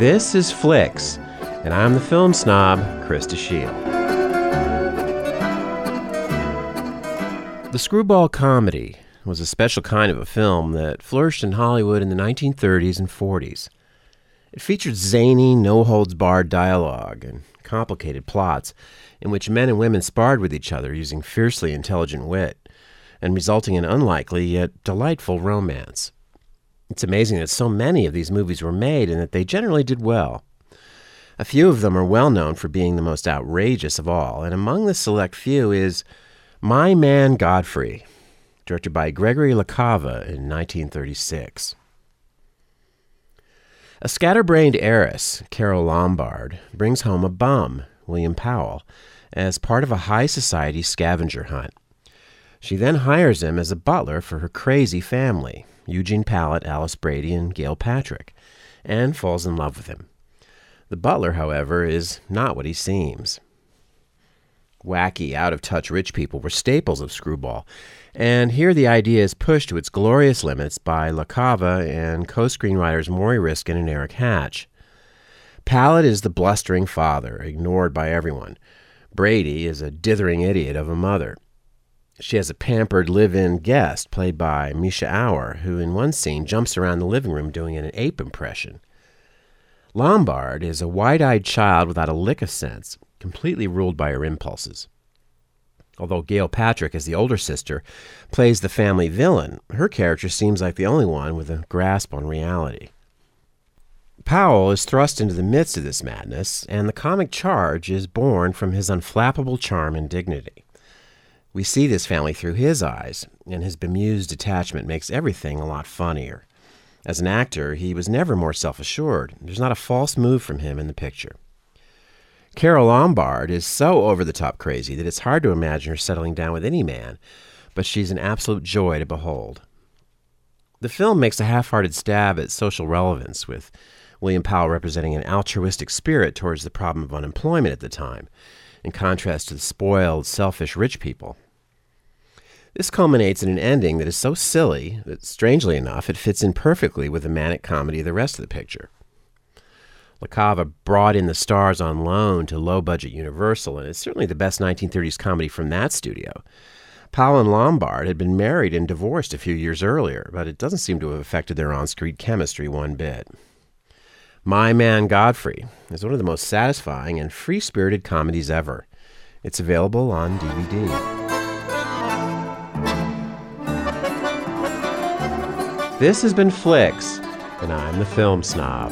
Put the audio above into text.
This is Flicks, and I'm the film snob, Krista Shield. The screwball comedy was a special kind of a film that flourished in Hollywood in the 1930s and 40s. It featured zany, no holds barred dialogue and complicated plots in which men and women sparred with each other using fiercely intelligent wit and resulting in unlikely yet delightful romance. It's amazing that so many of these movies were made and that they generally did well. A few of them are well known for being the most outrageous of all, and among the select few is My Man Godfrey, directed by Gregory LaCava in 1936. A scatterbrained heiress, Carole Lombard, brings home a bum, William Powell, as part of a high society scavenger hunt. She then hires him as a butler for her crazy family, Eugene Pallette, Alice Brady, and Gail Patrick, and falls in love with him. The butler, however, is not what he seems. Wacky, out of touch rich people were staples of Screwball, and here the idea is pushed to its glorious limits by LaCava and co screenwriters Morrie Ryskind and Eric Hatch. Pallette is the blustering father, ignored by everyone. Brady is a dithering idiot of a mother. She has a pampered live in guest played by Mischa Auer, who in one scene jumps around the living room doing an ape impression. Lombard is a wide eyed child without a lick of sense, completely ruled by her impulses. Although Gail Patrick, as the older sister, plays the family villain, her character seems like the only one with a grasp on reality. Powell is thrust into the midst of this madness, and the comic charge is born from his unflappable charm and dignity. We see this family through his eyes, and his bemused detachment makes everything a lot funnier. As an actor, he was never more self assured. There's not a false move from him in the picture. Carole Lombard is so over the top crazy that it's hard to imagine her settling down with any man, but she's an absolute joy to behold. The film makes a half hearted stab at social relevance, with William Powell representing an altruistic spirit towards the problem of unemployment at the time, in contrast to the spoiled, selfish rich people. This culminates in an ending that is so silly that, strangely enough, it fits in perfectly with the manic comedy of the rest of the picture. LaCava brought in the stars on loan to low budget Universal, and it's certainly the best 1930s comedy from that studio. Powell and Lombard had been married and divorced a few years earlier, but it doesn't seem to have affected their on screen chemistry one bit. My Man Godfrey is one of the most satisfying and free spirited comedies ever. It's available on DVD. This has been Flicks, and I'm the film snob.